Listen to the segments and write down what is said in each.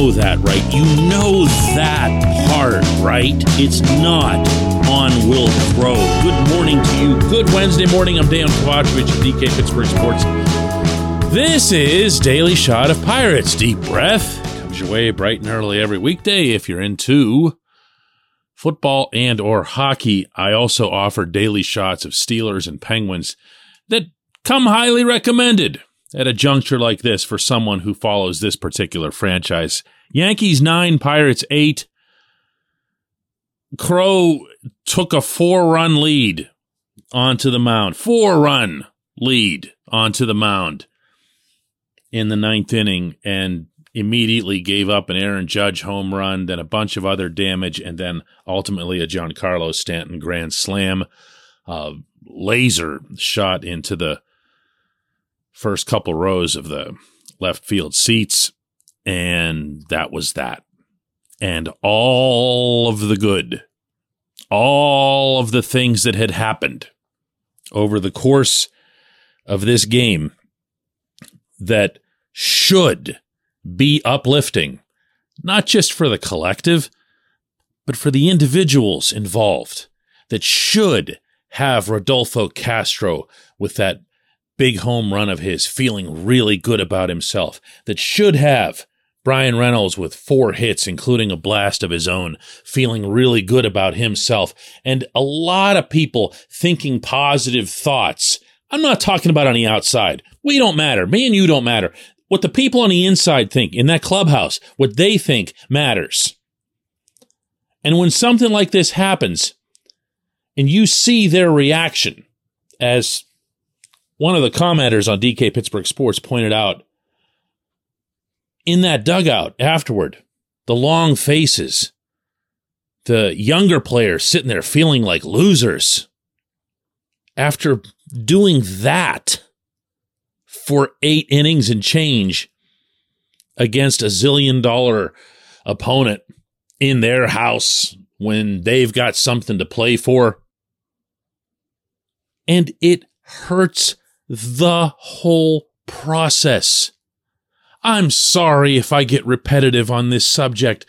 Know that, right? You know that part, right? It's not on Wil Crowe. Good morning to you. Good Wednesday morning. I'm Dan Kovacevic DK Pittsburgh Sports. This is Daily Shot of Pirates. Deep breath comes your way bright and early every weekday if you're into football and or hockey. I also offer daily shots of Steelers and Penguins that come highly recommended at a juncture like this for someone who follows this particular franchise. Yankees 9, Pirates 8. Crowe took a four-run lead onto the mound. Four-run lead onto the mound in the ninth inning and immediately gave up an Aaron Judge home run, then a bunch of other damage, and then ultimately a Giancarlo Stanton grand slam. Uh, laser shot into the first couple rows of the left field seats, and that was that. And all of the good, all of the things that had happened over the course of this game that should be uplifting, not just for the collective, but for the individuals involved that should have Rodolfo Castro with that big home run of his feeling really good about himself, that should have Bryan Reynolds with four hits, including a blast of his own, feeling really good about himself, and a lot of people thinking positive thoughts. I'm not talking about on the outside. We don't matter. Me and you don't matter. What the people on the inside think in that clubhouse, what they think matters. And when something like this happens, and you see their reaction, as one of the commenters on DK Pittsburgh Sports pointed out, in that dugout afterward, the long faces, the younger players sitting there feeling like losers after doing that for eight innings and change against a zillion dollar opponent in their house when they've got something to play for. And it hurts the whole process. I'm sorry if I get repetitive on this subject,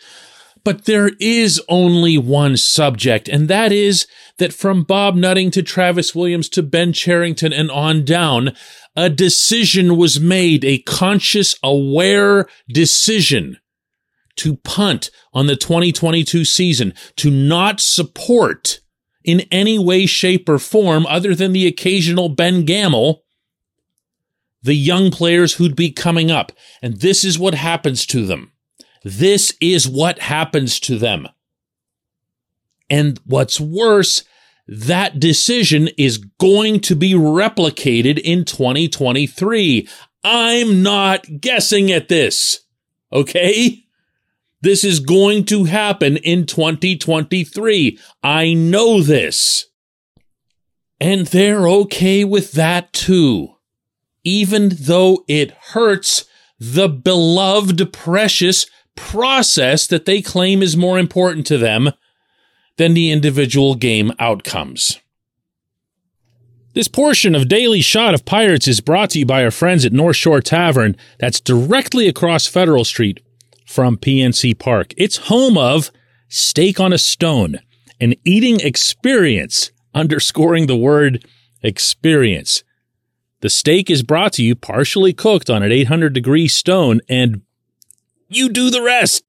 but there is only one subject, and that is that from Bob Nutting to Travis Williams to Ben Cherington and on down, a decision was made, a conscious, aware decision to punt on the 2022 season, to not support in any way, shape, or form, other than the occasional Ben Gamel, the young players who'd be coming up. And this is what happens to them. This is what happens to them. And what's worse, that decision is going to be replicated in 2023. I'm not guessing at this. Okay? This is going to happen in 2023. I know this. And they're okay with that too. Even though it hurts the beloved, precious process that they claim is more important to them than the individual game outcomes. This portion of Daily Shot of Pirates is brought to you by our friends at North Shore Tavern, that's directly across Federal Street from PNC Park. It's home of Steak on a Stone, an eating experience, underscoring the word experience. The steak is brought to you partially cooked on an 800 degree stone, and you do the rest.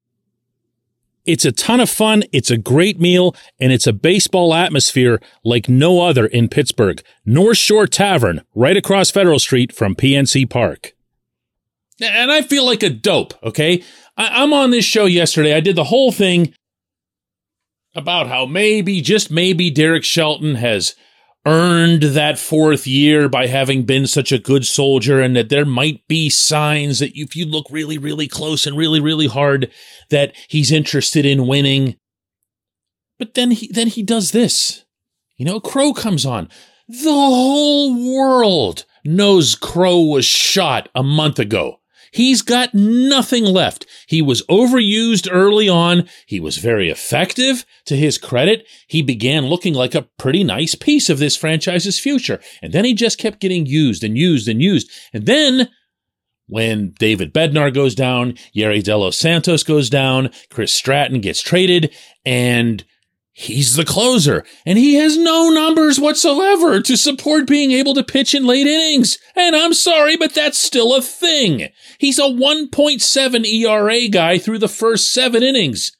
It's a ton of fun. It's a great meal and it's a baseball atmosphere like no other in Pittsburgh. North Shore Tavern, right across Federal Street from PNC Park. And I feel like a dope, okay? I- am on this show yesterday. I did the whole thing about how maybe, just maybe, Derek Shelton has earned that fourth year by having been such a good soldier and that there might be signs that if you look really, really close and really, really hard, that he's interested in winning. But then he, then he does this. You know, Crowe comes on. The whole world knows Crowe was shot a month ago. He's got nothing left. He was overused early on. He was very effective. To his credit, he began looking like a pretty nice piece of this franchise's future. And then he just kept getting used and used and used. And then when David Bednar goes down, Yerry De Los Santos goes down, Chris Stratton gets traded, and He's the closer, and he has no numbers whatsoever to support being able to pitch in late innings. And I'm sorry, but that's still a thing. He's a 1.7 ERA guy through the first seven innings.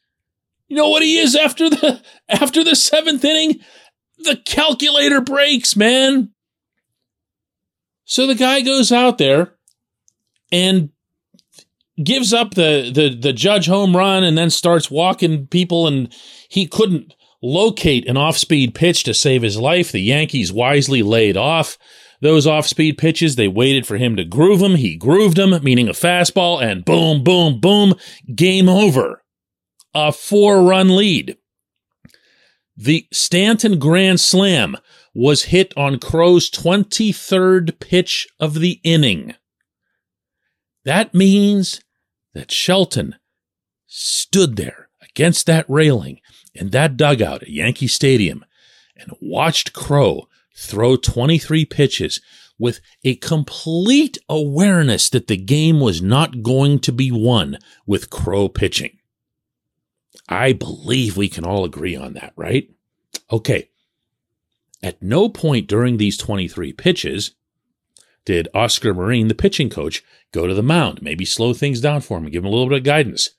You know what he is after the after the seventh inning? The calculator breaks, man. So the guy goes out there and gives up the the the judge home run and then starts walking people and he couldn't locate an off speed pitch to save his life. The Yankees wisely laid off those off speed pitches. They waited for him to groove them. He grooved them, meaning a fastball, and boom, boom, boom, game over. A four run lead. The Stanton Grand Slam was hit on Crowe's 23rd pitch of the inning. That means that Shelton stood there against that railing in that dugout at Yankee Stadium and watched Crowe throw 23 pitches with a complete awareness that the game was not going to be won with Crowe pitching. I believe we can all agree on that, right? Okay. At no point during these 23 pitches did Oscar Marin, the pitching coach, go to the mound, maybe slow things down for him give him a little bit of guidance.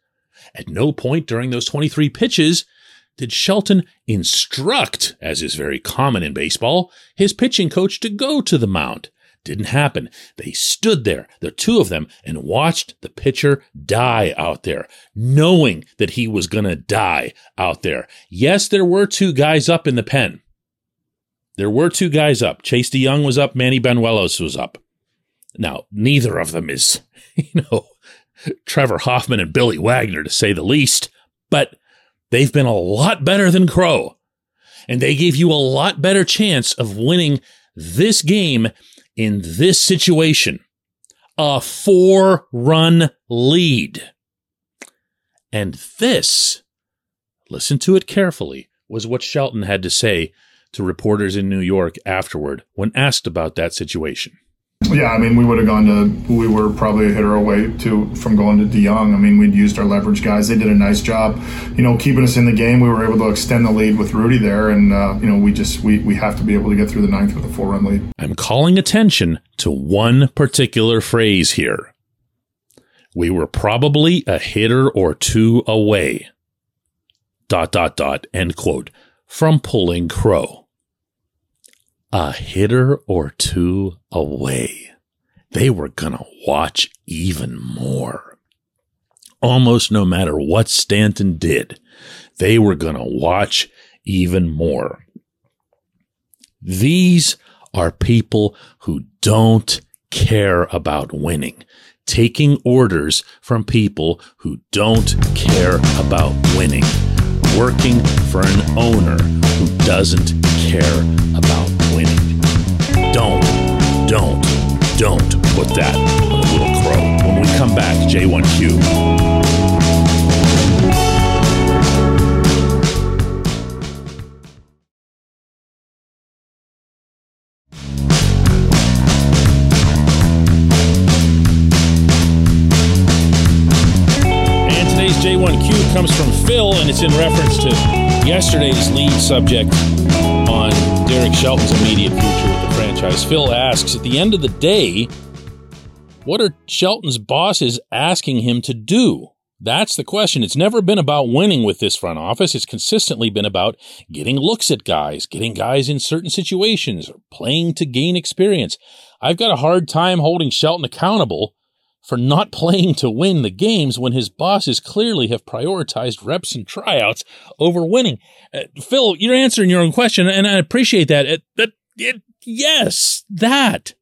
At no point during those 23 pitches did Shelton instruct, as is very common in baseball, his pitching coach to go to the mound. Didn't happen. They stood there, the two of them, and watched the pitcher die out there, knowing that he was going to die out there. Yes, there were two guys up in the pen. There were two guys up. Chase DeYoung was up, Manny Banuelos was up. Now, neither of them is, you know, Trevor Hoffman and Billy Wagner, to say the least, but They've been a lot better than Crowe. And they gave you a lot better chance of winning this game in this situation. A four run lead. And this, listen to it carefully, was what Shelton had to say to reporters in New York afterward when asked about that situation. Yeah, I mean, we would have gone to. We were probably a hitter away to from going to DeYoung. I mean, we'd used our leverage guys. They did a nice job, you know, keeping us in the game. We were able to extend the lead with Rudy there, and uh, you know, we just we we have to be able to get through the ninth with a four run lead. I'm calling attention to one particular phrase here. We were probably a hitter or two away. Dot dot dot. End quote. From pulling Crowe a hitter or two away. They were going to watch even more. Almost no matter what Stanton did, they were going to watch even more. These are people who don't care about winning, taking orders from people who don't care about winning, working for an owner who doesn't care about don't, don't put that on a little crow. When we come back, J1Q. And today's J1Q comes from Phil, and it's in reference to yesterday's lead subject on Derek Shelton's immediate future franchise. Phil asks At the end of the day, what are Shelton's bosses asking him to do? That's the question. It's never been about winning with this front office. It's consistently been about getting looks at guys, getting guys in certain situations, or playing to gain experience. I've got a hard time holding Shelton accountable for not playing to win the games when his bosses clearly have prioritized reps and tryouts over winning. Uh, Phil, you're answering your own question, and I appreciate that. It, that it, yes, that.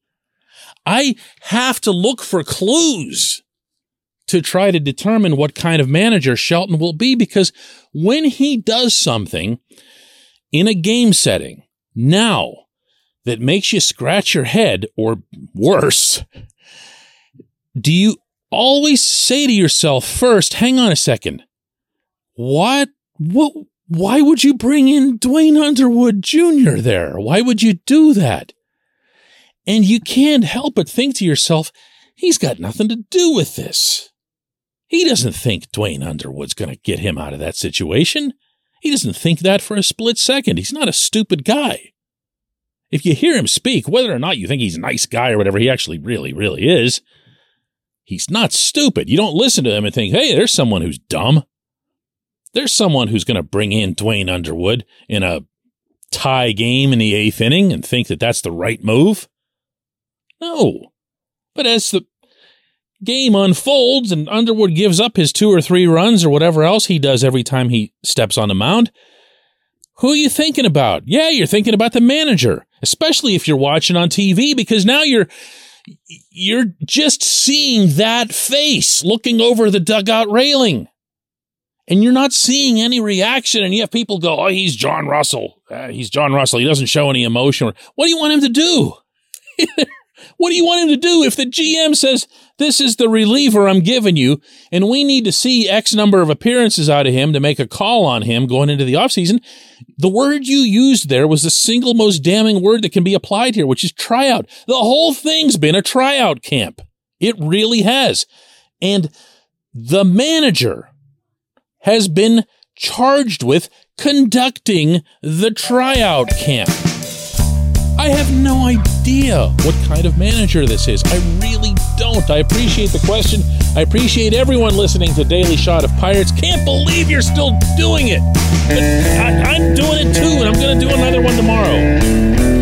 I have to look for clues to try to determine what kind of manager Shelton will be because when he does something in a game setting now that makes you scratch your head or worse, do you always say to yourself first, hang on a second, what, what, why would you bring in Duane Underwood Jr. there? Why would you do that? And you can't help but think to yourself, he's got nothing to do with this. He doesn't think Duane Underwood's going to get him out of that situation. He doesn't think that for a split second. He's not a stupid guy. If you hear him speak, whether or not you think he's a nice guy or whatever he actually really, really is, he's not stupid. You don't listen to him and think, hey, there's someone who's dumb. There's someone who's going to bring in Duane Underwood in a tie game in the eighth inning and think that that's the right move. No. But as the game unfolds and Underwood gives up his two or three runs or whatever else he does every time he steps on the mound, who are you thinking about? Yeah, you're thinking about the manager, especially if you're watching on TV because now you're you're just seeing that face looking over the dugout railing. And you're not seeing any reaction, and you have people go, "Oh, he's John Russell. Uh, he's John Russell. He doesn't show any emotion." What do you want him to do? What do you want him to do if the GM says, this is the reliever I'm giving you, and we need to see X number of appearances out of him to make a call on him going into the offseason? The word you used there was the single most damning word that can be applied here, which is tryout. The whole thing's been a tryout camp. It really has. And the manager has been charged with conducting the tryout camp. I have no idea what kind of manager this is. I really don't. I appreciate the question. I appreciate everyone listening to Daily Shot of Pirates. Can't believe you're still doing it. But I, am doing it too, and I'm going to do another one tomorrow.